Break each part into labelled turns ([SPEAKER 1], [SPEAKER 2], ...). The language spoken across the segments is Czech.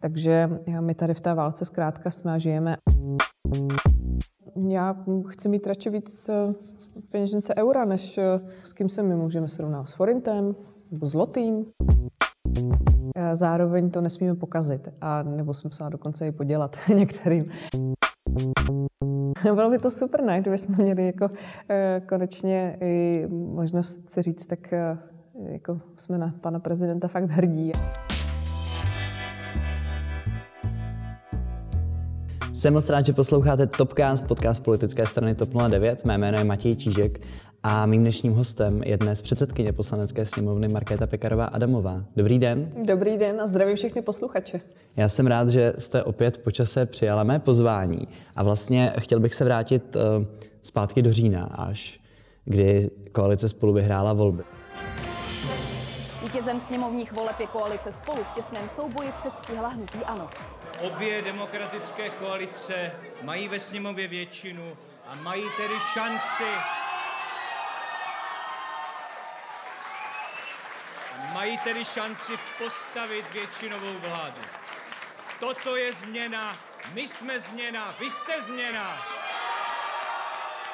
[SPEAKER 1] Takže my tady v té válce zkrátka jsme a žijeme. Já chci mít radši víc eh, v peněžence eura, než eh, s kým se my můžeme srovnat. S forintem nebo zlotým. Zároveň to nesmíme pokazit, a nebo jsem musela dokonce i podělat některým. Bylo by to super, ne? Kdybychom měli jako eh, konečně i možnost si říct, tak jako jsme na pana prezidenta fakt hrdí.
[SPEAKER 2] Jsem moc rád, že posloucháte Topcast, podcast politické strany TOP 09. Mé jméno je Matěj Čížek a mým dnešním hostem je dnes předsedkyně poslanecké sněmovny Markéta Pekarová Adamová. Dobrý den.
[SPEAKER 1] Dobrý den a zdravím všechny posluchače.
[SPEAKER 2] Já jsem rád, že jste opět po čase přijala mé pozvání a vlastně chtěl bych se vrátit uh, zpátky do října až, kdy koalice spolu vyhrála volby.
[SPEAKER 3] Vítězem sněmovních voleb je koalice spolu v těsném souboji předstihla hnutí ANO.
[SPEAKER 4] Obě demokratické koalice mají ve sněmově většinu a mají tedy šanci mají tedy šanci postavit většinovou vládu. Toto je změna, my jsme změna, vy jste změna.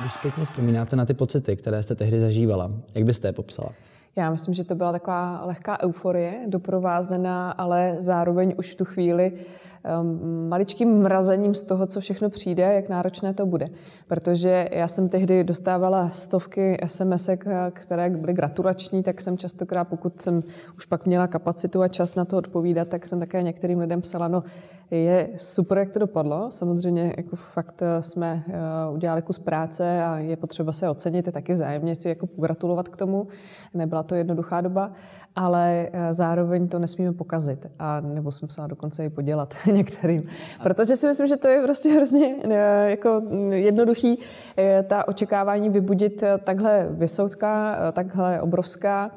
[SPEAKER 2] Když zpětně vzpomínáte na ty pocity, které jste tehdy zažívala, jak byste je popsala?
[SPEAKER 1] Já myslím, že to byla taková lehká euforie, doprovázená, ale zároveň už v tu chvíli maličkým mrazením z toho, co všechno přijde, jak náročné to bude. Protože já jsem tehdy dostávala stovky sms které byly gratulační, tak jsem častokrát, pokud jsem už pak měla kapacitu a čas na to odpovídat, tak jsem také některým lidem psala, no je super, jak to dopadlo. Samozřejmě jako fakt eh, jsme eh, udělali kus práce a je potřeba se ocenit a taky vzájemně si jako pogratulovat k tomu. Nebyla to jednoduchá doba, ale eh, zároveň to nesmíme pokazit. A nebo jsem musela dokonce i podělat některým. Protože si myslím, že to je prostě hrozně jako jednoduchý ta očekávání vybudit takhle vysoká, takhle obrovská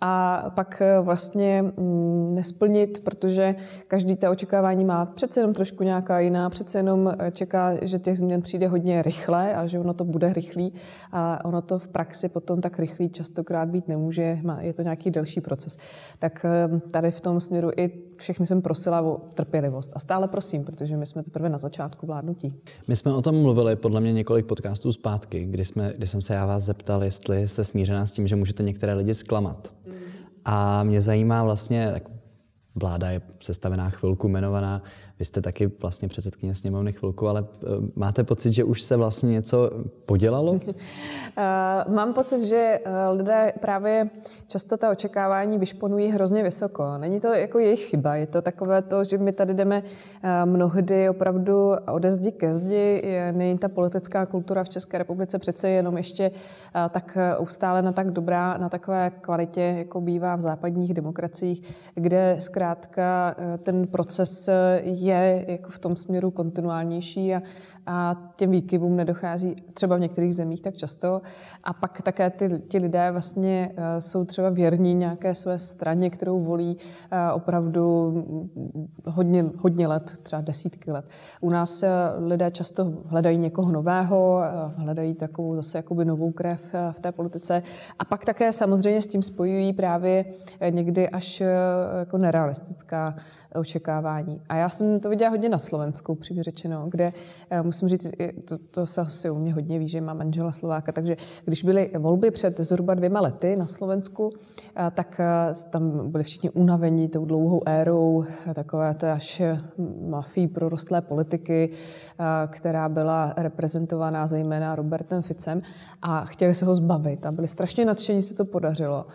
[SPEAKER 1] a pak eh, vlastně mm, nesplnit, protože každý ta očekávání má přece jenom trošku nějaká jiná, přece jenom eh, čeká, že těch změn přijde hodně rychle a že ono to bude rychlý a ono to v praxi potom tak rychlý častokrát být nemůže, je to nějaký delší proces. Tak eh, tady v tom směru i všechny jsem prosila o trpělivost a stále prosím, protože my jsme teprve na začátku vládnutí.
[SPEAKER 2] My jsme o tom mluvili podle mě několik podcastů zpátky, kdy, jsme, kdy jsem se já vás zeptal, jestli jste smířená s tím, že můžete některé lidi zklamat. A mě zajímá vlastně, tak vláda je sestavená chvilku, jmenovaná, vy jste taky vlastně předsedkyně sněmovny chvilku, ale eh, máte pocit, že už se vlastně něco podělalo?
[SPEAKER 1] Eh, mám pocit, že eh, lidé právě často ta očekávání vyšponují hrozně vysoko. Není to jako jejich chyba, je to takové to, že my tady jdeme mnohdy opravdu ode zdi ke zdi. Není ta politická kultura v České republice přece jenom ještě tak ustále tak dobrá, na takové kvalitě, jako bývá v západních demokraciích, kde zkrátka ten proces jako v tom směru kontinuálnější a, a těm výkyvům nedochází třeba v některých zemích tak často. A pak také ty, ti lidé vlastně uh, jsou třeba věrní nějaké své straně, kterou volí uh, opravdu hodně, hodně let, třeba desítky let. U nás uh, lidé často hledají někoho nového, hledají takovou zase jakoby novou krev v té politice. A pak také samozřejmě s tím spojují právě někdy až jako nerealistická očekávání. A já jsem to viděla hodně na Slovensku, přímě řečeno, kde eh, musím říct, to, to se asi u mě hodně ví, že má manžela Slováka, takže když byly volby před zhruba dvěma lety na Slovensku, eh, tak eh, tam byli všichni unavení tou dlouhou érou, takové té až mafii prorostlé politiky, která byla reprezentovaná zejména Robertem Ficem a chtěli se ho zbavit a byli strašně nadšení, se to podařilo.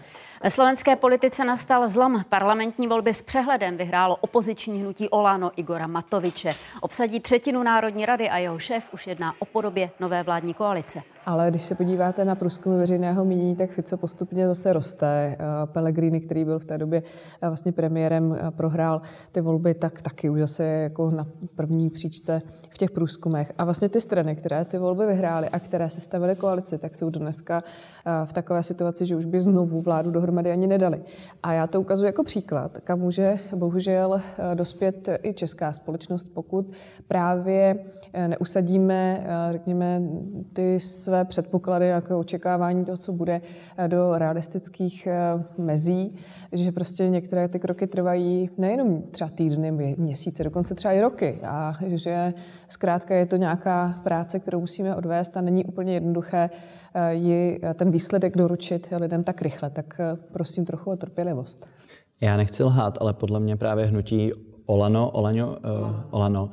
[SPEAKER 3] Ve slovenské politice nastal zlom. Parlamentní volby s přehledem vyhrálo opoziční hnutí Olano Igora Matoviče. Obsadí třetinu Národní rady a jeho šéf už jedná o podobě nové vládní koalice.
[SPEAKER 1] Ale když se podíváte na průzkumy veřejného mínění, tak Fico postupně zase roste. Eh, Pellegrini, který byl v té době eh, vlastně premiérem, eh, prohrál ty volby, tak taky už zase jako na první příčce v těch průzkumech. A vlastně ty strany, které ty volby vyhrály a které se stavily koalici, tak jsou dneska v takové situaci, že už by znovu vládu dohromady ani nedali. A já to ukazuji jako příklad, kam může bohužel dospět i česká společnost, pokud právě neusadíme, řekněme, ty své předpoklady, jako očekávání toho, co bude do realistických mezí, že prostě některé ty kroky trvají nejenom třeba týdny, měsíce, dokonce třeba i roky a že zkrátka je to nějaká práce, kterou musíme odvést a není úplně jednoduché ji ten výsledek doručit lidem tak rychle. Tak prosím trochu o trpělivost.
[SPEAKER 2] Já nechci lhát, ale podle mě právě hnutí Olano, Olaňo, uh, Olano,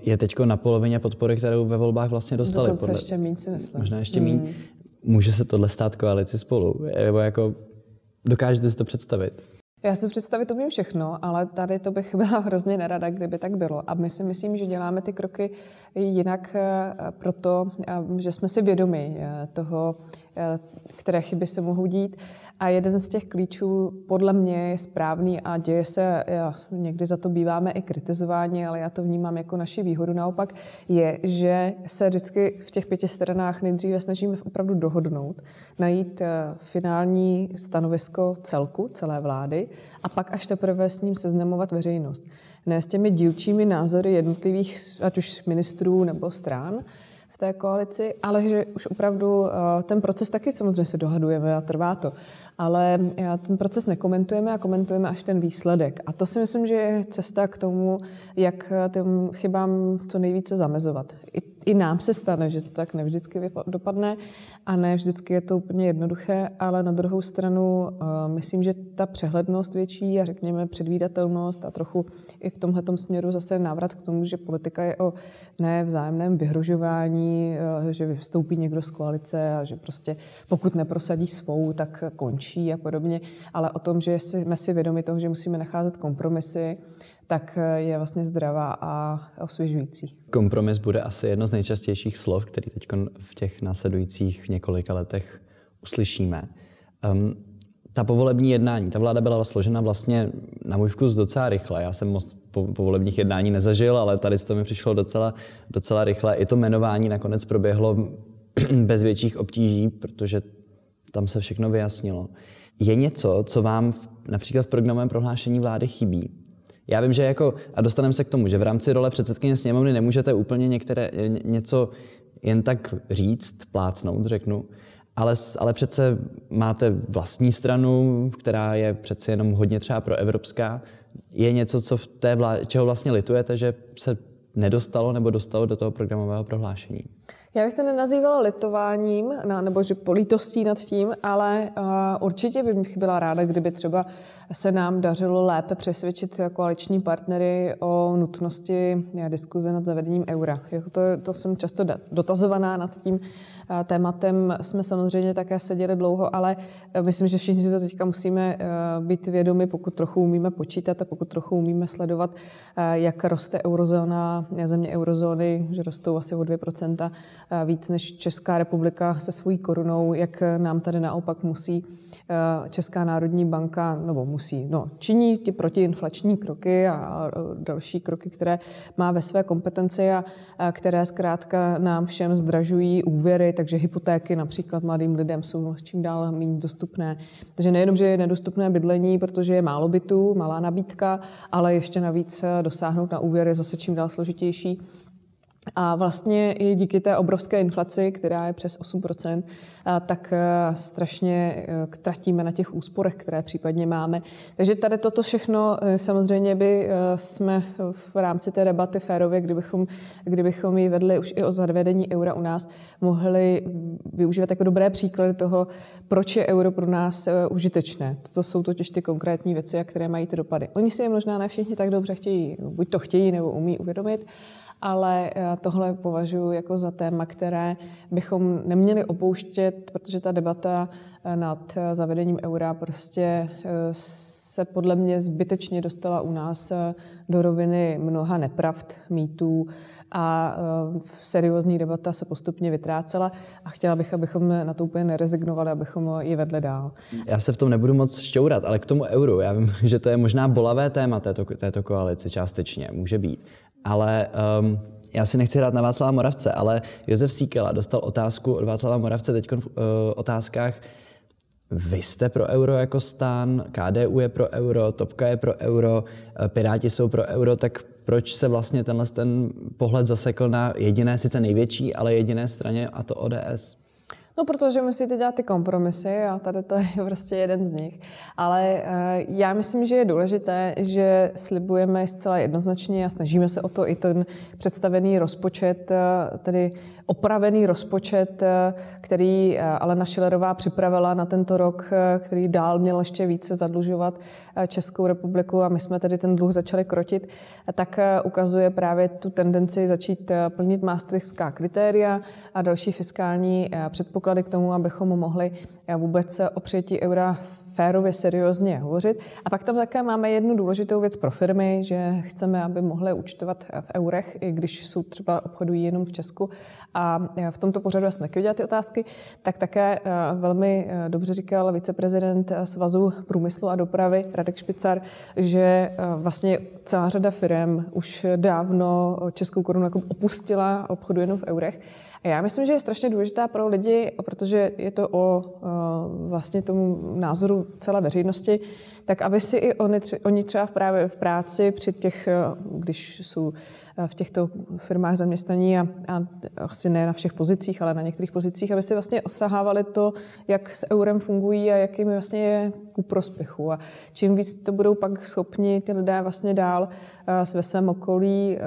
[SPEAKER 2] je teď na polovině podpory, kterou ve volbách vlastně dostali.
[SPEAKER 1] Dokonce podle, ještě méně si myslím.
[SPEAKER 2] Možná ještě hmm. méně. Může se tohle stát koalici spolu? Nebo jako, dokážete si to představit?
[SPEAKER 1] Já si představit umím všechno, ale tady to bych byla hrozně nerada, kdyby tak bylo. A my si myslím, že děláme ty kroky jinak eh, proto, že jsme si vědomi toho, které chyby se mohou dít. A jeden z těch klíčů podle mě je správný a děje se, já, někdy za to býváme i kritizováni, ale já to vnímám jako naši výhodu naopak, je, že se vždycky v těch pěti stranách nejdříve snažíme opravdu dohodnout, najít eh, finální stanovisko celku, celé vlády a pak až teprve s ním seznamovat veřejnost. Ne s těmi dílčími názory jednotlivých, ať už ministrů nebo stran, v té koalici, ale že už opravdu eh, ten proces taky samozřejmě se dohadujeme a trvá to ale ten proces nekomentujeme a komentujeme až ten výsledek. A to si myslím, že je cesta k tomu, jak těm chybám co nejvíce zamezovat. I, i nám se stane, že to tak nevždycky dopadne a ne vždycky je to úplně jednoduché, ale na druhou stranu uh, myslím, že ta přehlednost větší a řekněme předvídatelnost a trochu i v tomhle směru zase návrat k tomu, že politika je o ne vzájemném vyhrožování, uh, že vstoupí někdo z koalice a že prostě pokud neprosadí svou, tak končí končí a podobně, ale o tom, že jsme si vědomi toho, že musíme nacházet kompromisy, tak je vlastně zdravá a osvěžující.
[SPEAKER 2] Kompromis bude asi jedno z nejčastějších slov, který teď v těch následujících několika letech uslyšíme. Um, ta povolební jednání, ta vláda byla složena vlastně na můj vkus docela rychle. Já jsem moc po, povolebních jednání nezažil, ale tady to mi přišlo docela, docela rychle. I to jmenování nakonec proběhlo bez větších obtíží, protože tam se všechno vyjasnilo. Je něco, co vám například v programovém prohlášení vlády chybí? Já vím, že jako, a dostaneme se k tomu, že v rámci role předsedkyně sněmovny nemůžete úplně některé, něco jen tak říct, plácnout, řeknu, ale, ale přece máte vlastní stranu, která je přece jenom hodně třeba pro evropská. Je něco, co v té vládě, čeho vlastně litujete, že se nedostalo nebo dostalo do toho programového prohlášení?
[SPEAKER 1] Já bych to nenazývala litováním, nebo že polítostí nad tím, ale uh, určitě bych byla ráda, kdyby třeba se nám dařilo lépe přesvědčit koaliční partnery o nutnosti diskuze nad zavedením eura. To, to jsem často dotazovaná nad tím tématem. Jsme samozřejmě také seděli dlouho, ale myslím, že všichni si to teďka musíme být vědomi, pokud trochu umíme počítat a pokud trochu umíme sledovat, jak roste eurozóna, země eurozóny, že rostou asi o 2% víc než Česká republika se svojí korunou, jak nám tady naopak musí Česká národní banka, nebo musí, no, činí ty protiinflační kroky a další kroky, které má ve své kompetenci a které zkrátka nám všem zdražují úvěry, takže hypotéky například mladým lidem jsou čím dál méně dostupné. Takže nejenom, že je nedostupné bydlení, protože je málo bytů, malá nabídka, ale ještě navíc dosáhnout na úvěry zase čím dál složitější. A vlastně i díky té obrovské inflaci, která je přes 8%, tak e, strašně e, tratíme na těch úsporech, které případně máme. Takže tady toto všechno e, samozřejmě by jsme v rámci té debaty férově, kdybychom, kdybychom ji vedli už i o zavedení eura u nás, mohli využívat jako dobré příklady toho, proč je euro pro nás užitečné. To jsou totiž ty konkrétní věci, které mají ty dopady. Oni si je možná ne všichni tak dobře chtějí, buď to chtějí nebo umí uvědomit, ale eh, tohle považuji jako za téma, které bychom neměli opouštět, protože ta debata eh, nad eh, zavedením eura prostě se podle mě zbytečně dostala u nás do roviny mnoha nepravd, mýtů a seriózní debata se postupně vytrácela a chtěla bych, abychom na to úplně nerezignovali, abychom ji vedli dál.
[SPEAKER 2] Já se v tom nebudu moc šťourat, ale k tomu euru, já vím, že to je možná bolavé téma této, této koalice částečně, může být ale um, já si nechci hrát na Václava Moravce, ale Josef Síkela dostal otázku od Václava Moravce teď v uh, otázkách, vy jste pro euro jako stán, KDU je pro euro, Topka je pro euro, Piráti jsou pro euro, tak proč se vlastně tenhle ten pohled zasekl na jediné, sice největší, ale jediné straně, a to ODS?
[SPEAKER 1] No, protože musíte dělat ty kompromisy a tady to je prostě jeden z nich. Ale uh, já myslím, že je důležité, že slibujeme zcela jednoznačně a snažíme se o to i ten představený rozpočet, uh, tedy opravený rozpočet, uh, který Alena Šilerová připravila na tento rok, který dál měl ještě více zadlužovat Českou republiku a my jsme tedy ten dluh začali krotit, tak ukazuje právě tu tendenci začít plnit maastrichtská kritéria a další fiskální předpoklady k tomu, abychom mohli eh, vůbec o přijetí eura férově, seriózně hovořit. A pak tam také máme jednu důležitou věc pro firmy, že chceme, aby mohly účtovat eh, v eurech, i když jsou třeba obchodují jenom v Česku. A eh, v tomto pořadu jsem taky ty otázky, tak také velmi dobře říkal viceprezident Svazu průmyslu a dopravy Radek Špicar, že vlastně celá řada firm už dávno Českou korunu jako opustila, obchodu jenom v eurech. Já myslím, že je strašně důležitá pro lidi, protože je to o vlastně tomu názoru celé veřejnosti, tak aby si i oni, oni třeba právě v práci při těch, když jsou v těchto firmách zaměstnaní a, a asi ne na všech pozicích, ale na některých pozicích, aby si vlastně osahávali to, jak s eurem fungují a jakým vlastně je ku prospěchu. A čím víc to budou pak schopni ty lidé vlastně dál ve svém okolí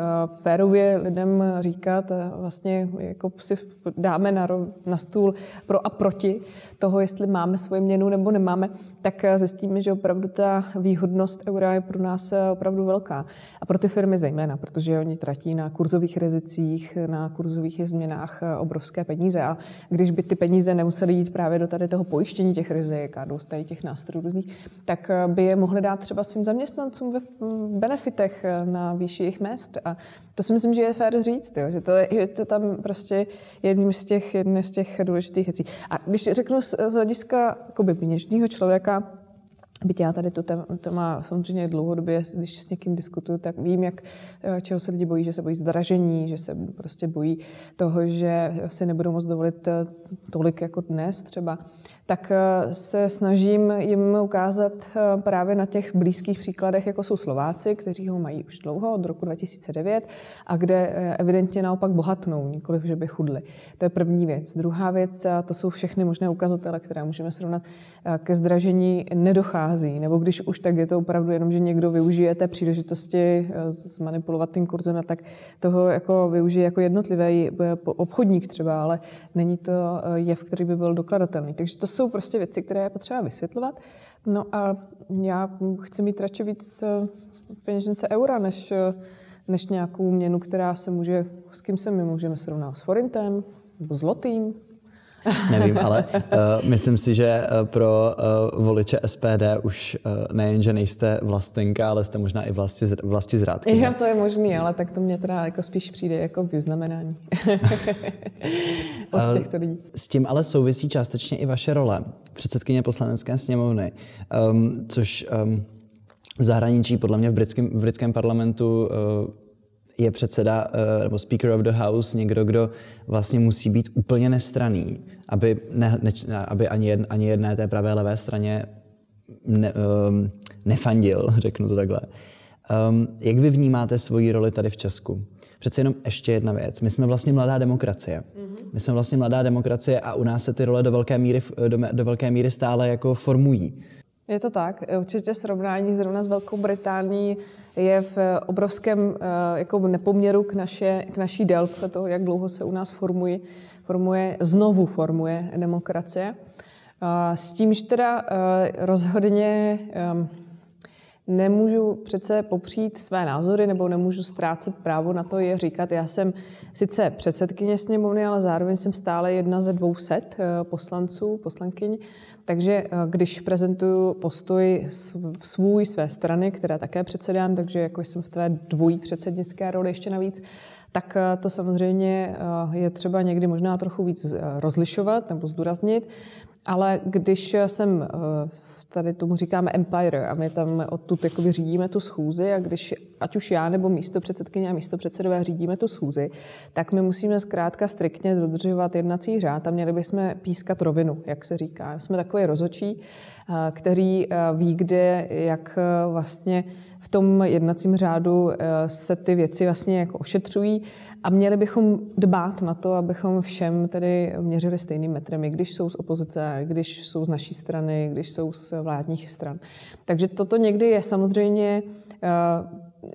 [SPEAKER 1] férově lidem říkat, vlastně jako si dáme na, na stůl pro a proti toho, jestli máme svoji měnu nebo nemáme, tak zjistíme, že opravdu ta výhodnost eura je pro nás opravdu velká. A pro ty firmy zejména, protože oni tratí na kurzových rizicích, na kurzových změnách obrovské peníze. A když by ty peníze nemusely jít právě do tady toho pojištění těch rizik a do těch nástrojů různých, tak by je mohly dát třeba svým zaměstnancům ve benefitech na výši jejich mest. A to si myslím, že je fér říct, jo, že, to je, že to tam prostě jedním z těch, jedné z těch důležitých věcí. A když řeknu z, hlediska běžného člověka, Byť já tady to téma samozřejmě dlouhodobě, když s někým diskutuju, tak vím, jak, eh, čeho se lidi bojí, že se bojí zdražení, že se prostě bojí toho, že si nebudou moct dovolit eh, tolik jako dnes třeba tak eh, se snažím jim ukázat právě na těch blízkých příkladech, jako jsou Slováci, kteří ho mají už dlouho, od roku 2009, a kde evidentně naopak bohatnou, nikoliv, že by chudli. To je první věc. Druhá věc, to jsou všechny možné ukazatele, které můžeme srovnat, ke zdražení nedochází, nebo když už tak je to opravdu jenom, že někdo využije té příležitosti zmanipulovat tím kurzem, a tak toho jako využije jako jednotlivý obchodník třeba, ale není to jev, který by byl dokladatelný. Takže to jsou prostě věci, které je potřeba vysvětlovat. No a já chci mít radši víc eh, v peněžence eura, než, eh, než nějakou měnu, která se může, s kým se my můžeme srovnat, s forintem nebo zlotým,
[SPEAKER 2] Nevím, ale uh, myslím si, že uh, pro uh, voliče SPD už uh, nejen, že nejste vlastenka, ale jste možná i vlasti, vlasti zrádky.
[SPEAKER 1] Já to je možný, ale tak to mě teda jako spíš přijde jako vyznamenání od těchto lidí.
[SPEAKER 2] S tím ale souvisí částečně i vaše role předsedkyně poslanecké sněmovny, um, což um, v zahraničí, podle mě v britském, v britském parlamentu uh, je předseda uh, nebo Speaker of the House někdo, kdo vlastně musí být úplně nestraný, aby, ne, ne, aby ani, jed, ani jedné té pravé levé straně ne, um, nefandil, řeknu to takhle. Um, jak vy vnímáte svoji roli tady v Česku? Přece jenom ještě jedna věc. My jsme vlastně mladá demokracie. Mm-hmm. My jsme vlastně mladá demokracie a u nás se ty role do velké míry, do, do velké míry stále jako formují.
[SPEAKER 1] Je to tak. Určitě srovnání zrovna s Velkou Británií je v obrovském eh, jako nepoměru k, naše, k naší délce toho, jak dlouho se u nás formuje, formuje znovu formuje demokracie. S tím, že teda eh, rozhodně ehm, nemůžu přece popřít své názory nebo nemůžu ztrácet právo na to je říkat. Já jsem sice předsedkyně sněmovny, ale zároveň jsem stále jedna ze dvou set eh, poslanců, poslankyň. Takže eh, když prezentuju postoj svůj, své strany, které také předsedám, takže jako jsem v té dvojí předsednické roli ještě navíc, tak eh, to samozřejmě je třeba někdy možná trochu víc rozlišovat nebo zdůraznit. Ale když jsem tady tomu říkáme empire a my tam odtud jakoby řídíme tu schůzi a když ať už já nebo místo předsedkyně a místo předsedové řídíme tu schůzi, tak my musíme zkrátka striktně dodržovat jednací řád a měli bychom pískat rovinu, jak se říká. Jsme takový rozočí, který ví, kde, jak vlastně v tom jednacím řádu se ty věci vlastně jako ošetřují a měli bychom dbát na to, abychom všem tedy měřili stejným metrem, i když jsou z opozice, když jsou z naší strany, když jsou z vládních stran. Takže toto někdy je samozřejmě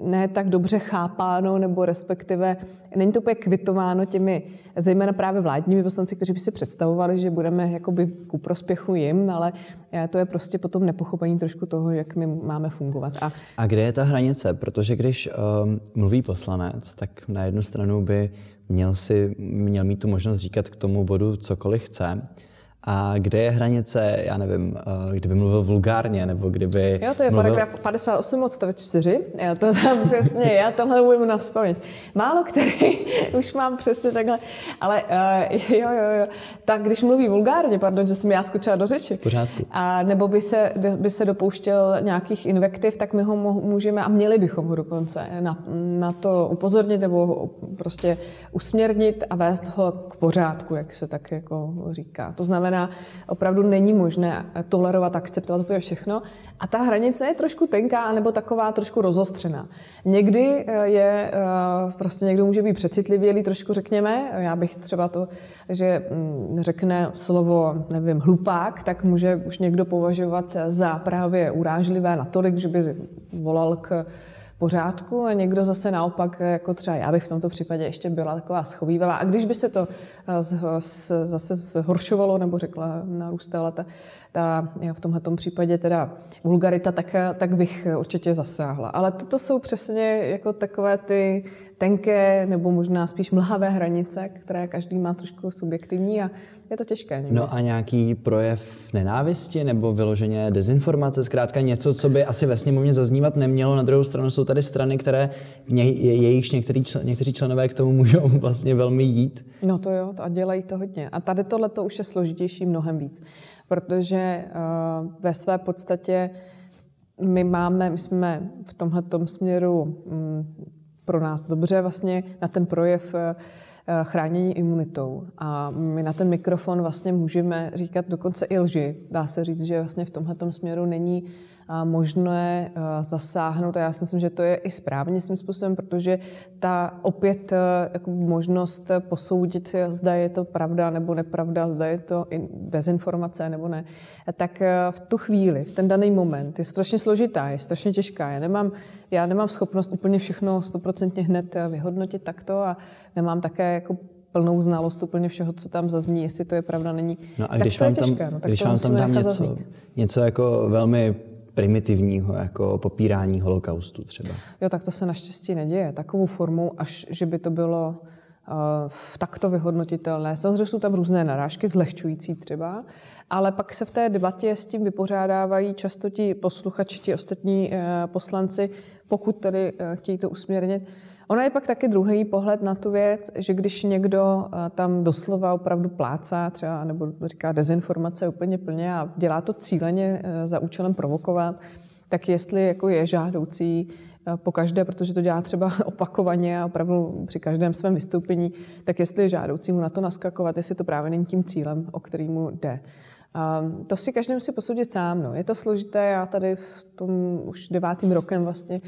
[SPEAKER 1] ne tak dobře chápáno, nebo respektive není to úplně kvitováno těmi, zejména právě vládními poslanci, kteří by si představovali, že budeme jakoby ku prospěchu jim, ale eh, to je prostě potom nepochopení trošku toho, jak my máme fungovat.
[SPEAKER 2] A, a kde je ta hranice? Protože když um, mluví poslanec, tak na jednu stranu by měl, si, měl mít tu možnost říkat k tomu bodu cokoliv chce, a kde je hranice, já nevím, eh, kdyby mluvil vulgárně, nebo kdyby...
[SPEAKER 1] Jo, to je
[SPEAKER 2] mluvil...
[SPEAKER 1] paragraf 58 odstavec 4. Já to tam přesně, já tohle budu na spaměť. Málo který už mám přesně takhle. Ale uh, jo, jo, jo. Tak když mluví vulgárně, pardon, že jsem já skočila do řeči.
[SPEAKER 2] Pořádku.
[SPEAKER 1] A nebo by se, by se dopouštěl nějakých invektiv, tak my ho můžeme a měli bychom ho dokonce na, na to upozornit nebo prostě usměrnit a vést ho k pořádku, jak se tak jako říká. To znamená, znamená, opravdu není možné tolerovat, akceptovat úplně všechno. A ta hranice je trošku tenká, nebo taková trošku rozostřená. Někdy eh, je, eh, prostě někdo může být přecitlivělý, trošku řekněme. Já bych třeba to, že mm, řekne slovo, nevím, hlupák, tak může už někdo považovat za právě urážlivé natolik, že by volal k pořádku a někdo zase naopak, jako třeba já bych v tomto případě ještě byla taková schovývavá. A když by se to eh, zase zhoršovalo nebo řekla, narůstala ta, ta v tomhle případě teda vulgarita, tak, tak bych určitě zasáhla. Ale toto jsou přesně jako takové ty tenké nebo možná spíš mlhavé hranice, které každý má trošku subjektivní a je to těžké. Někdy.
[SPEAKER 2] No a nějaký projev nenávisti nebo vyloženě dezinformace, zkrátka něco, co by asi ve sněmovně zaznívat nemělo. Na druhou stranu jsou tady strany, které jejichž některý, někteří členové k tomu můžou vlastně velmi jít.
[SPEAKER 1] No to jo, a dělají to hodně. A tady tohle to už je složitější mnohem víc, protože uh, ve své podstatě my máme, my jsme v tomhle směru um, pro nás dobře vlastně na ten projev uh, Eh, chránění imunitou. A my na ten mikrofon vlastně můžeme říkat dokonce i lži. Dá se říct, že vlastně v tomhle směru není možné eh, zasáhnout. A já si myslím, že to je i správně svým způsobem, protože ta opět eh, jako možnost posoudit, zda je to pravda nebo nepravda, zda je to dezinformace nebo ne, tak v tu chvíli, v ten daný moment je strašně složitá, je strašně těžká. Já nemám, já nemám schopnost úplně všechno stoprocentně hned vyhodnotit takto a nemám také jako plnou znalost úplně všeho, co tam zazní, jestli to je pravda, není.
[SPEAKER 2] No a když vám tam, těžké, no, tak když vám tam dám něco, něco jako velmi primitivního, jako popírání holokaustu třeba.
[SPEAKER 1] Jo, tak to se naštěstí neděje. Takovou formou, až že by to bylo uh, takto vyhodnotitelné. Samozřejmě jsou tam různé narážky, zlehčující třeba, ale pak se v té debatě s tím vypořádávají často ti posluchači, ti ostatní uh, poslanci, pokud tedy uh, chtějí to usměrnit, Ono je pak taky druhý pohled na tu věc, že když někdo eh, tam doslova opravdu plácá třeba, nebo říká dezinformace úplně plně a dělá to cíleně eh, za účelem provokovat, tak jestli jako je žádoucí eh, po každé, protože to dělá třeba opakovaně a opravdu při každém svém vystoupení, tak jestli je žádoucí mu na to naskakovat, jestli to právě není tím cílem, o který mu jde. A to si každý musí posoudit sám. No. Je to složité, já tady v tom už devátým rokem vlastně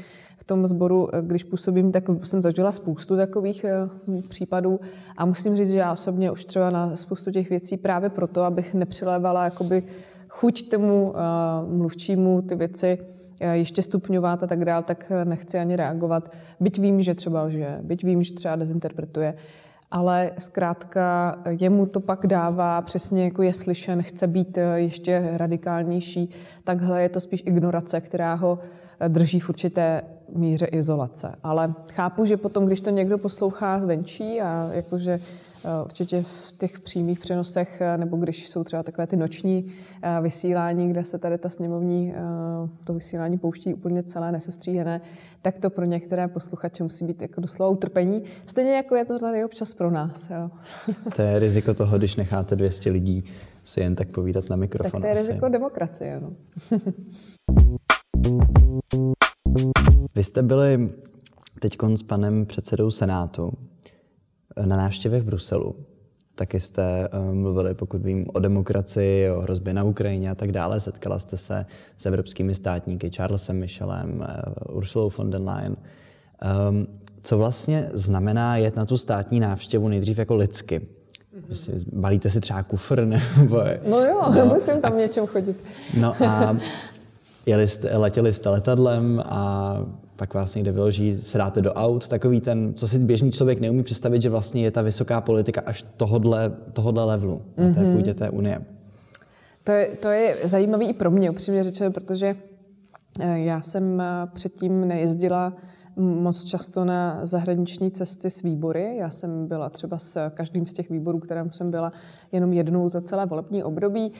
[SPEAKER 1] tom sboru, eh, když působím, tak jsem zažila spoustu takových eh, případů a musím říct, že já osobně už třeba na spoustu těch věcí právě proto, abych nepřilévala jakoby chuť tomu eh, mluvčímu ty věci ještě stupňovat a tak dále, tak nechci ani reagovat. Byť vím, že třeba lže, byť vím, že třeba dezinterpretuje, ale zkrátka jemu to pak dává přesně jako je slyšen, chce být ještě radikálnější. Takhle je to spíš ignorace, která ho drží v určité míře izolace. Ale chápu, že potom, když to někdo poslouchá zvenčí a jakože určitě v těch přímých přenosech, nebo když jsou třeba takové ty noční vysílání, kde se tady ta sněmovní, to vysílání pouští úplně celé nesestříhené, tak to pro některé posluchače musí být jako doslova utrpení. Stejně jako je to tady občas pro nás. Jo.
[SPEAKER 2] To je riziko toho, když necháte 200 lidí si jen tak povídat na mikrofon.
[SPEAKER 1] Tak to je asi. riziko demokracie. No.
[SPEAKER 2] Vy jste byli teď s panem předsedou Senátu na návštěvě v Bruselu. Taky jste uh, mluvili, pokud vím, o demokracii, o hrozbě na Ukrajině a tak dále. Setkala jste se s evropskými státníky Charlesem Michelem, uh, Ursulou von der Leyen. Um, co vlastně znamená jet na tu státní návštěvu nejdřív jako lidsky? Si, balíte si třeba kufr nebo...
[SPEAKER 1] No jo, no, musím tam něčem chodit.
[SPEAKER 2] No a jeli jste, letěli jste letadlem a pak vás někde vyloží, se dáte do aut, takový ten, co si běžný člověk neumí představit, že vlastně je ta vysoká politika až tohodle, tohodle levelu na té mm-hmm. půdě té unie.
[SPEAKER 1] To je, to je zajímavý i pro mě, upřímně řečeno, protože eh, já jsem eh, předtím nejezdila moc často na zahraniční cesty s výbory. Já jsem byla třeba s každým z těch výborů, kterým jsem byla jenom jednou za celé volební období.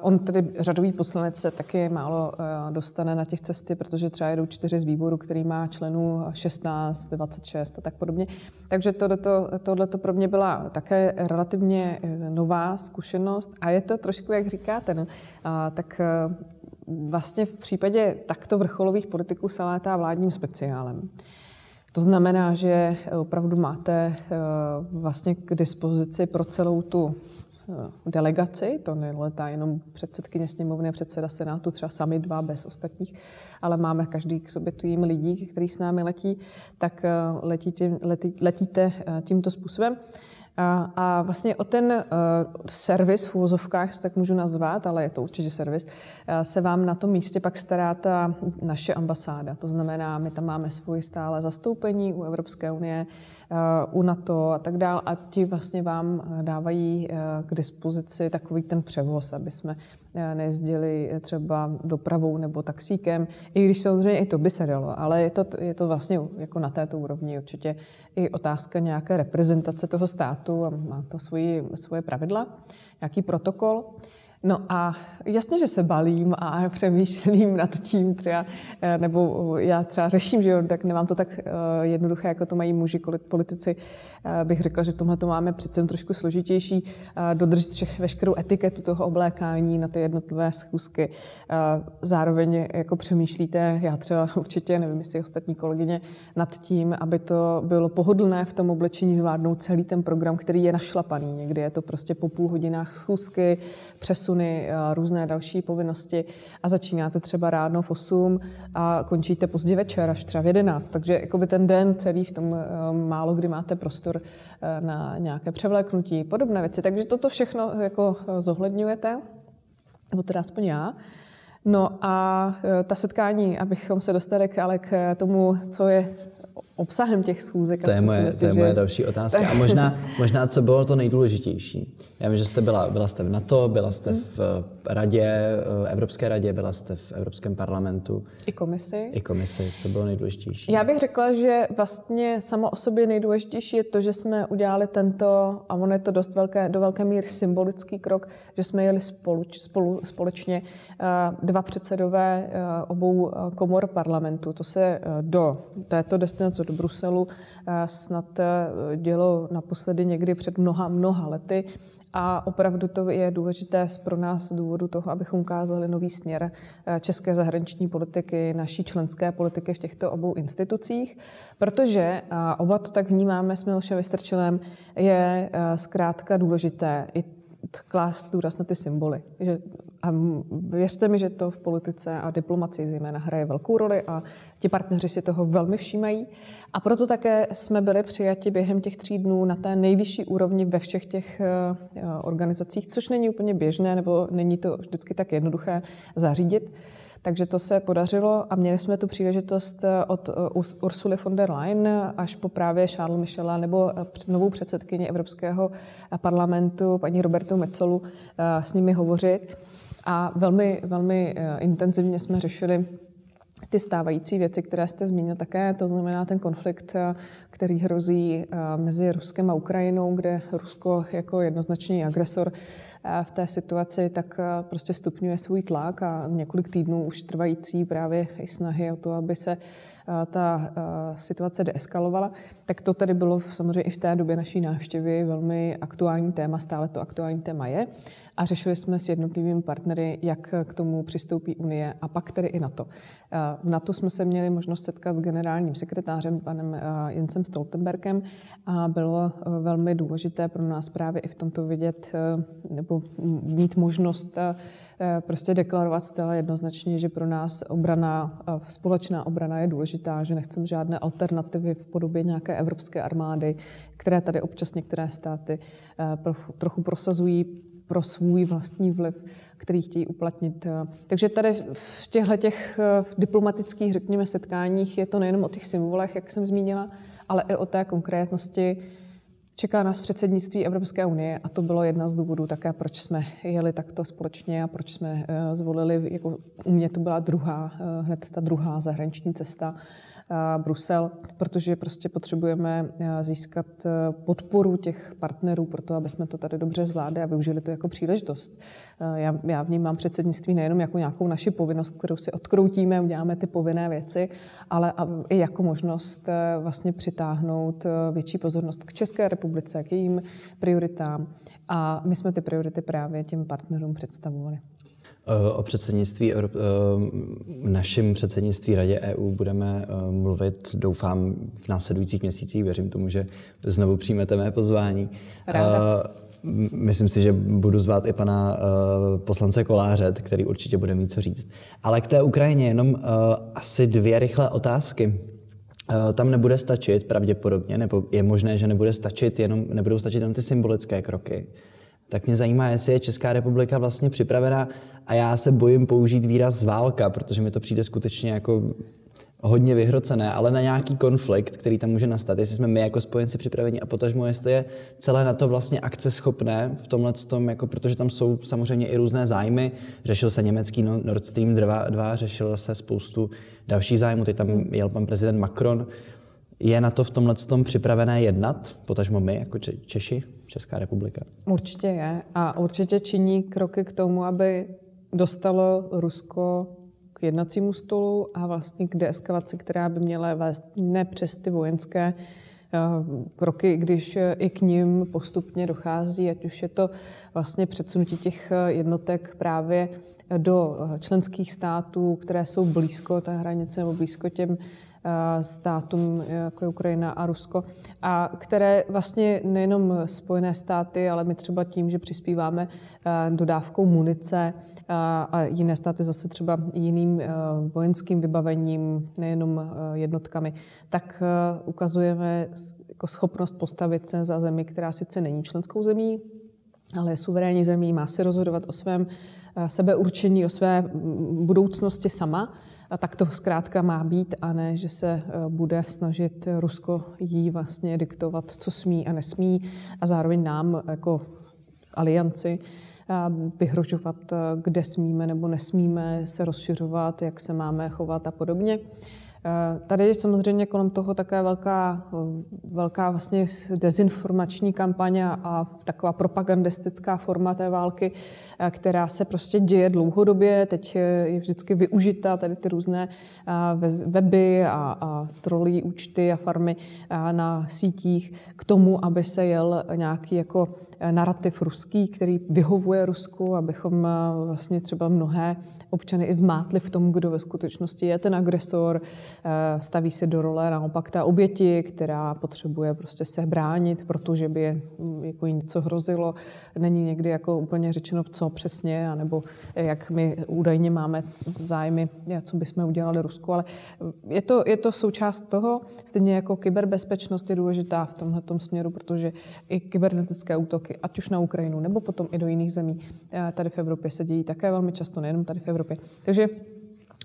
[SPEAKER 1] On tedy řadový poslanec se taky málo eh, dostane na těch cesty, protože třeba jedou čtyři z výboru, který má členů 16, 26 a tak podobně. Takže tohle to pro mě byla také relativně eh, nová zkušenost a je to trošku, jak říkáte, no, tak eh, vlastně v případě takto vrcholových politiků se létá vládním speciálem. To znamená, že opravdu máte eh, vlastně k dispozici pro celou tu eh, delegaci, to neletá jenom předsedkyně sněmovny předseda senátu, třeba sami dva bez ostatních, ale máme každý k sobě tým lidí, který s námi letí, tak eh, letíte, letí, letíte tímto způsobem. A, a vlastně o ten uh, servis v úvozovkách, tak můžu nazvat, ale je to určitě servis, uh, se vám na tom místě pak stará ta naše ambasáda. To znamená, my tam máme svoji stále zastoupení u Evropské unie, uh, u NATO a tak dále a ti vlastně vám dávají uh, k dispozici takový ten převoz, aby jsme nejezdili třeba dopravou nebo taxíkem, i když samozřejmě i to by se dalo, ale je to, je to vlastně jako na této úrovni určitě i otázka nějaké reprezentace toho státu a má to svoji, svoje pravidla, nějaký protokol. No a jasně, že se balím a přemýšlím nad tím třeba, eh, nebo já třeba řeším, že jo, tak nemám to tak eh, jednoduché, jako to mají muži, politici. Eh, bych řekla, že v tomhle to máme přece trošku složitější, dodržet všech, veškerou etiketu toho oblékání na ty jednotlivé schůzky. Zároveň jako přemýšlíte, já třeba určitě, nevím, jestli ostatní kolegyně, nad tím, aby to bylo pohodlné v tom oblečení zvládnout celý ten program, který je našlapaný. Někdy je to prostě po půl hodinách schůzky, přesun přesuny, různé další povinnosti a začínáte třeba ráno v 8 a končíte pozdě večer, až třeba v 11. Takže jakoby ten den celý v tom eh, málo kdy máte prostor eh, na nějaké převléknutí, podobné věci. Takže toto všechno jako eh, zohledňujete, nebo teda aspoň já. No a ta setkání, abychom se dostali k, ale k tomu, co je obsahem těch schůzek.
[SPEAKER 2] To je, moje, myslím, to je že... moje další otázka. A možná, možná, co bylo to nejdůležitější. Já vím, že jste byla, byla jste v NATO, byla jste v eh, radě, eh, Evropské radě, byla jste v Evropském parlamentu.
[SPEAKER 1] I komisi.
[SPEAKER 2] I komisi. Co bylo nejdůležitější?
[SPEAKER 1] Já bych řekla, že vlastně samo o sobě nejdůležitější je to, že jsme udělali tento, a ono je to dost velké, do velké míry symbolický krok, že jsme jeli spolu, spolu, společně eh, dva předsedové obou komor parlamentu. To se do této destinace do Bruselu eh, snad eh, dělo naposledy někdy před mnoha, mnoha lety. A opravdu to je důležité pro nás z důvodu toho, abychom ukázali nový směr eh, české zahraniční politiky, naší členské politiky v těchto obou institucích, protože oba to tak vnímáme s Milošem Vystrčilem, je zkrátka důležité i klást důraz na ty symboly. Že, a věřte mi, že to v politice a diplomacii zejména hraje velkou roli a ti partneři si toho velmi všímají. A proto také jsme byli přijati během těch tří dnů na té nejvyšší úrovni ve všech těch eh, organizacích, což není úplně běžné, nebo není to vždycky tak jednoduché zařídit. Takže to se podařilo a měli jsme tu příležitost eh, od eh, Ursuly von der Leyen až po právě Charles Michela nebo novou předsedkyni Evropského parlamentu, paní Robertu Mecolu, s nimi hovořit. A velmi, velmi intenzivně jsme řešili ty stávající věci, které jste zmínil také, to znamená ten konflikt, který hrozí mezi Ruskem a Ukrajinou, kde Rusko jako jednoznačný agresor v té situaci, tak prostě stupňuje svůj tlak a několik týdnů už trvající právě i snahy o to, aby se ta situace deeskalovala, tak to tady bylo samozřejmě i v té době naší návštěvy velmi aktuální téma, stále to aktuální téma je a řešili jsme s jednotlivými partnery, jak k tomu přistoupí Unie a pak tedy i NATO. V NATO jsme se měli možnost setkat s generálním sekretářem, panem Jensem Stoltenbergem a bylo velmi důležité pro nás právě i v tomto vidět nebo mít možnost prostě deklarovat zcela jednoznačně, že pro nás obrana, společná obrana je důležitá, že nechceme žádné alternativy v podobě nějaké evropské armády, které tady občas některé státy trochu prosazují pro svůj vlastní vliv, který chtějí uplatnit. Takže tady v těchto těch diplomatických, řekněme, setkáních je to nejenom o těch symbolech, jak jsem zmínila, ale i o té konkrétnosti, Čeká nás předsednictví Evropské unie a to bylo jedna z důvodů také, proč jsme jeli takto společně a proč jsme eh, zvolili, jako u mě to byla druhá, eh, hned ta druhá zahraniční cesta Brusel, protože prostě potřebujeme eh, získat eh, podporu těch partnerů pro to, aby jsme to tady dobře zvládli a využili to jako příležitost. Eh, já, já vnímám předsednictví nejenom jako nějakou naši povinnost, kterou si odkroutíme, uděláme ty povinné věci, ale i jako možnost vlastně přitáhnout větší pozornost k České republice, k jejím prioritám. A my jsme ty priority právě těm partnerům představovali.
[SPEAKER 2] Eh, o předsednictví, eh, našem předsednictví Radě EU budeme eh, mluvit, doufám, v následujících měsících. Věřím tomu, že znovu přijmete mé pozvání.
[SPEAKER 1] Ráda.
[SPEAKER 2] Myslím si, že budu zvát i pana poslance Koláře, který určitě bude mít co říct. Ale k té Ukrajině jenom asi dvě rychlé otázky. Tam nebude stačit pravděpodobně, nebo je možné, že nebude stačit jenom, nebudou stačit jenom ty symbolické kroky. Tak mě zajímá, jestli je Česká republika vlastně připravena a já se bojím použít výraz válka, protože mi to přijde skutečně jako hodně vyhrocené, ale na nějaký konflikt, který tam může nastat, jestli jsme my jako spojenci připraveni a potažmo, jestli je celé na to vlastně akce schopné v tomhle tom, jako, protože tam jsou samozřejmě i různé zájmy. Řešil se německý Nord Stream 2, 2 řešil se spoustu dalších zájmů, teď tam jel pan prezident Macron. Je na to v tomhle tom připravené jednat, potažmo my jako Češi, Česká republika?
[SPEAKER 1] Určitě je a určitě činí kroky k tomu, aby dostalo Rusko k jednacímu stolu a vlastně k deeskalaci, která by měla vést ne přes ty vojenské eh, kroky, když i k ním postupně dochází, ať už je to vlastně předsunutí těch jednotek právě do členských států, které jsou blízko té hranice nebo blízko těm Eh, státům, jako je Ukrajina a Rusko, a které vlastně nejenom Spojené státy, ale my třeba tím, že přispíváme eh, dodávkou munice eh, a jiné státy zase třeba jiným vojenským vybavením, nejenom jednotkami, tak ukazujeme jako schopnost postavit se za zemi, která sice není členskou zemí, ale je suverénní zemí, má se rozhodovat o svém sebeurčení, o své budoucnosti sama a tak to zkrátka má být a ne, že se eh, bude snažit Rusko jí vlastně diktovat, co smí a nesmí a zároveň nám jako alianci eh, vyhrožovat, eh, kde smíme nebo nesmíme se rozšiřovat, jak se máme chovat a podobně. Tady je samozřejmě kolem toho také velká, velká vlastně dezinformační kampaně a taková propagandistická forma té války, která se prostě děje dlouhodobě. Teď je vždycky využita tady ty různé weby a, a trolí účty a farmy na sítích k tomu, aby se jel nějaký jako narrativ ruský, který vyhovuje Rusku, abychom vlastně třeba mnohé občany i zmátli v tom, kdo ve skutečnosti je ten agresor, staví se do role naopak ta oběti, která potřebuje prostě se bránit, protože by je, jako jí něco hrozilo. Není někdy jako úplně řečeno, co přesně, anebo jak my údajně máme zájmy, co bychom udělali Rusku, ale je to, je to součást toho, stejně jako kyberbezpečnost je důležitá v tomhle směru, protože i kybernetické útoky, ať už na Ukrajinu, nebo potom i do jiných zemí, eh, tady v Evropě se dějí také velmi často, nejenom tady v Evropě. Takže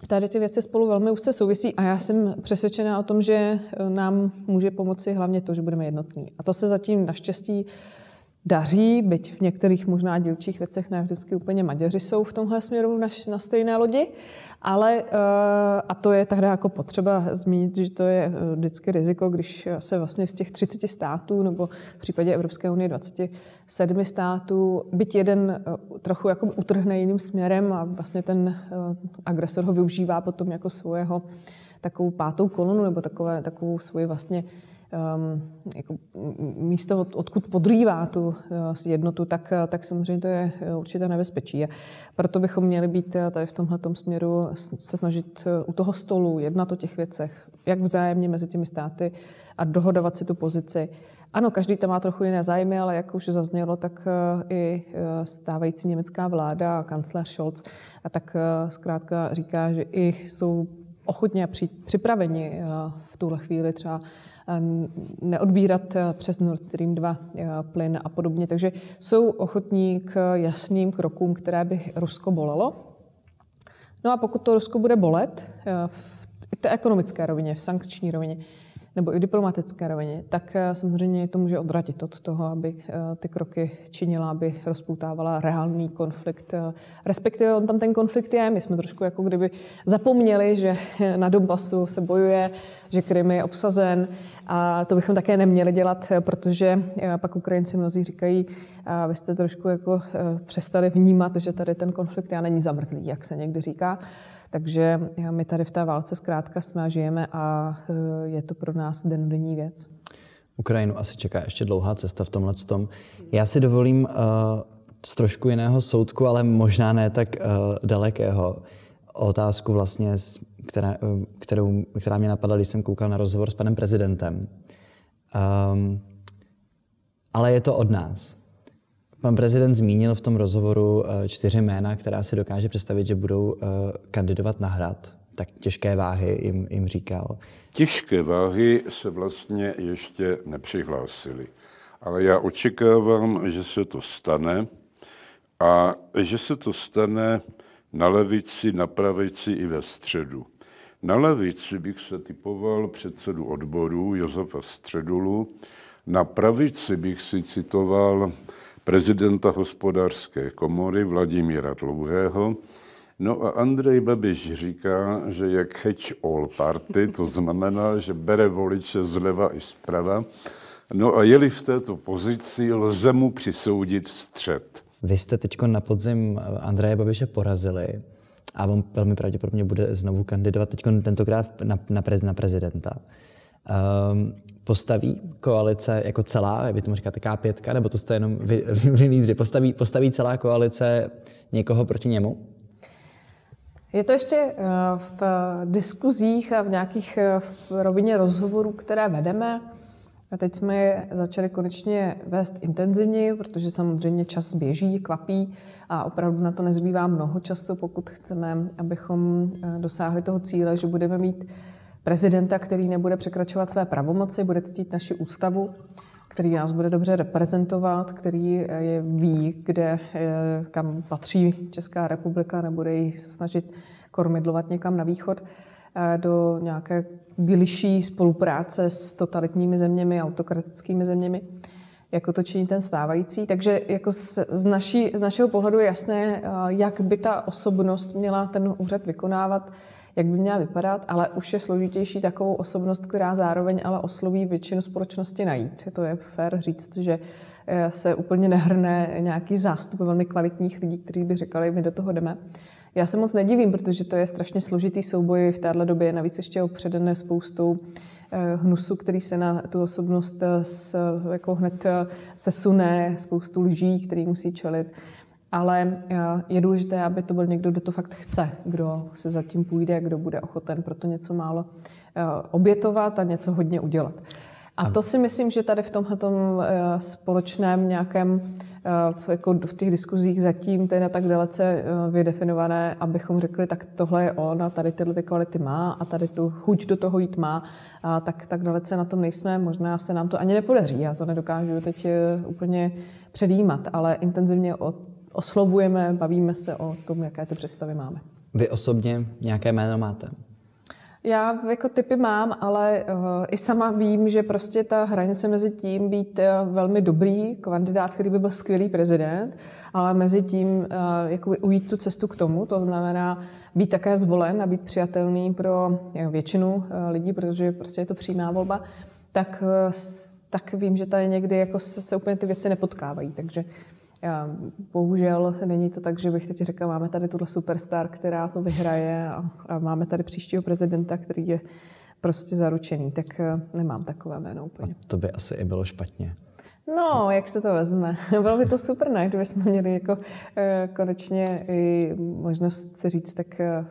[SPEAKER 1] Tady ty věci spolu velmi úzce souvisí a já jsem přesvědčená o tom, že nám může pomoci hlavně to, že budeme jednotní. A to se zatím naštěstí daří, byť v některých možná dílčích věcech ne vždycky úplně Maďaři jsou v tomhle směru na, na stejné lodi, ale a to je tahdy jako potřeba zmínit, že to je vždycky riziko, když se vlastně z těch 30 států nebo v případě Evropské unie 27 států, byť jeden trochu jako utrhne jiným směrem a vlastně ten agresor ho využívá potom jako svého takovou pátou kolonu nebo takové, takovou svoji vlastně jako místo, od, odkud podrývá tu uh, jednotu, tak, tak samozřejmě to je určité nebezpečí. A proto bychom měli být tady v tomhle směru se snažit u toho stolu jednat o těch věcech, jak vzájemně mezi těmi státy a dohodovat si tu pozici. Ano, každý tam má trochu jiné zájmy, ale jak už zaznělo, tak i stávající německá vláda a kancléř Scholz a tak zkrátka říká, že i jsou ochotně připraveni v tuhle chvíli třeba neodbírat eh, přes Nord Stream 2 eh, plyn a podobně. Takže jsou ochotní k jasným krokům, které by Rusko bolelo. No a pokud to Rusko bude bolet eh, v té ekonomické rovině, v sankční rovině, nebo i v diplomatické rovině, tak samozřejmě to může odradit od toho, aby ty kroky činila, aby rozpoutávala reálný konflikt. Respektive on tam ten konflikt je, my jsme trošku jako kdyby zapomněli, že na Donbasu se bojuje, že Krym je obsazen, a to bychom také neměli dělat, protože eh, pak Ukrajinci mnozí říkají, a vy jste trošku jako eh, přestali vnímat, že tady ten konflikt já není zamrzlý, jak se někdy říká. Takže eh, my tady v té válce zkrátka jsme a žijeme a je to pro nás dennodenní věc.
[SPEAKER 2] Ukrajinu asi čeká ještě dlouhá cesta v tomhle tom. Já si dovolím uh, z trošku jiného soudku, ale možná ne tak uh, dalekého otázku vlastně která, eh, kterou, která mě napadla, když jsem koukal na rozhovor s panem prezidentem. Um, ale je to od nás. Pan prezident zmínil v tom rozhovoru uh, čtyři jména, která si dokáže představit, že budou uh, kandidovat na hrad. Tak těžké váhy jim, jim říkal.
[SPEAKER 5] Těžké váhy se vlastně ještě nepřihlásili. Ale já očekávám, že se to stane a že se to stane na levici, na pravici i ve středu. Na levici bych se typoval předsedu odboru Josefa Středulu, na pravici bych si citoval prezidenta hospodářské komory Vladimíra Dlouhého. No a Andrej Babiš říká, že je catch all party, to znamená, že bere voliče zleva i zprava. No a jeli v této pozici, lze mu přisoudit střed.
[SPEAKER 2] Vy jste teď na podzim Andreje Babiše porazili a on velmi pravděpodobně bude znovu kandidovat teď tentokrát na, na, prez, na prezidenta. Um, postaví koalice jako celá, vy tomu říkáte K5, nebo to jste jenom vy, vy, vy lídři, postaví, postaví celá koalice někoho proti němu?
[SPEAKER 1] Je to ještě eh, v diskuzích a v nějakých eh, v rovině rozhovorů, které vedeme. A teď jsme je začali konečně vést intenzivně, protože samozřejmě čas běží, kvapí a opravdu na to nezbývá mnoho času, pokud chceme, abychom eh, dosáhli toho cíle, že budeme mít prezidenta, který nebude překračovat své pravomoci, bude ctít naši ústavu, který nás bude dobře reprezentovat, který eh, je ví, kde, eh, kam patří Česká republika, nebude ji se snažit kormidlovat někam na východ do nějaké bližší spolupráce s totalitními zeměmi, autokratickými zeměmi, jako to činí ten stávající. Takže jako z, z, naší, z našeho pohledu je jasné, jak by ta osobnost měla ten úřad vykonávat, jak by měla vypadat, ale už je složitější takovou osobnost, která zároveň ale osloví většinu společnosti najít. To je fér říct, že e, se úplně nehrne nějaký zástup velmi kvalitních lidí, kteří by říkali, my do toho jdeme. Já se moc nedivím, protože to je strašně složitý souboj v téhle době, navíc ještě opředené spoustou eh, hnusu, který se na tu osobnost eh, s, jako hned eh, sesune, spoustu lží, který musí čelit. Ale je důležité, aby to byl někdo, kdo to fakt chce, kdo se zatím půjde, kdo bude ochoten pro to něco málo obětovat a něco hodně udělat. A to si myslím, že tady v tomhle společném nějakém v, jako v těch diskuzích zatím teda tak dalece eh, vydefinované, abychom řekli, tak tohle je on a tady tyhle ty kvality má a tady tu chuť do toho jít má, a tak, tak dalece na tom nejsme. Možná se nám to ani nepodaří, já to nedokážu teď eh, úplně předjímat, ale intenzivně oslovujeme, bavíme se o tom, jaké ty představy máme.
[SPEAKER 2] Vy osobně nějaké jméno máte?
[SPEAKER 1] Já jako typy mám, ale uh, i sama vím, že prostě ta hranice mezi tím být uh, velmi dobrý kandidát, který by byl skvělý prezident, ale mezi tím uh, jakoby ujít tu cestu k tomu, to znamená být také zvolen a být přijatelný pro většinu uh, lidí, protože prostě je to přímá volba, tak, tak vím, že tady někdy jako se, se úplně ty věci nepotkávají. Takže já, bohužel není to tak, že bych teď řekla, máme tady tuhle superstar, která to vyhraje a, a máme tady příštího prezidenta, který je prostě zaručený, tak uh, nemám takové jméno úplně.
[SPEAKER 2] A to by asi i bylo špatně.
[SPEAKER 1] No, jak se to vezme. Bylo by to super, ne? Kdybychom měli jako uh, konečně i možnost si říct, tak uh,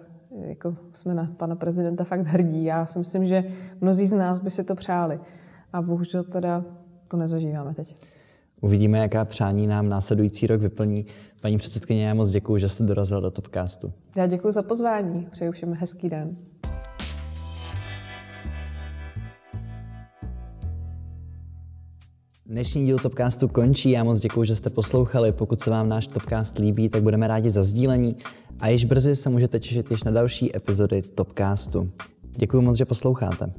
[SPEAKER 1] jako jsme na pana prezidenta fakt hrdí. Já si myslím, že mnozí z nás by si to přáli. A bohužel teda to nezažíváme teď.
[SPEAKER 2] Uvidíme, jaká přání nám následující rok vyplní. Paní předsedkyně, já moc děkuji, že jste dorazil do Topcastu.
[SPEAKER 1] Já děkuji za pozvání. Přeju všem hezký den.
[SPEAKER 2] Dnešní díl Topcastu končí. Já moc děkuji, že jste poslouchali. Pokud se vám náš Topcast líbí, tak budeme rádi za sdílení. A již brzy se můžete těšit již na další epizody Topcastu. Děkuji moc, že posloucháte.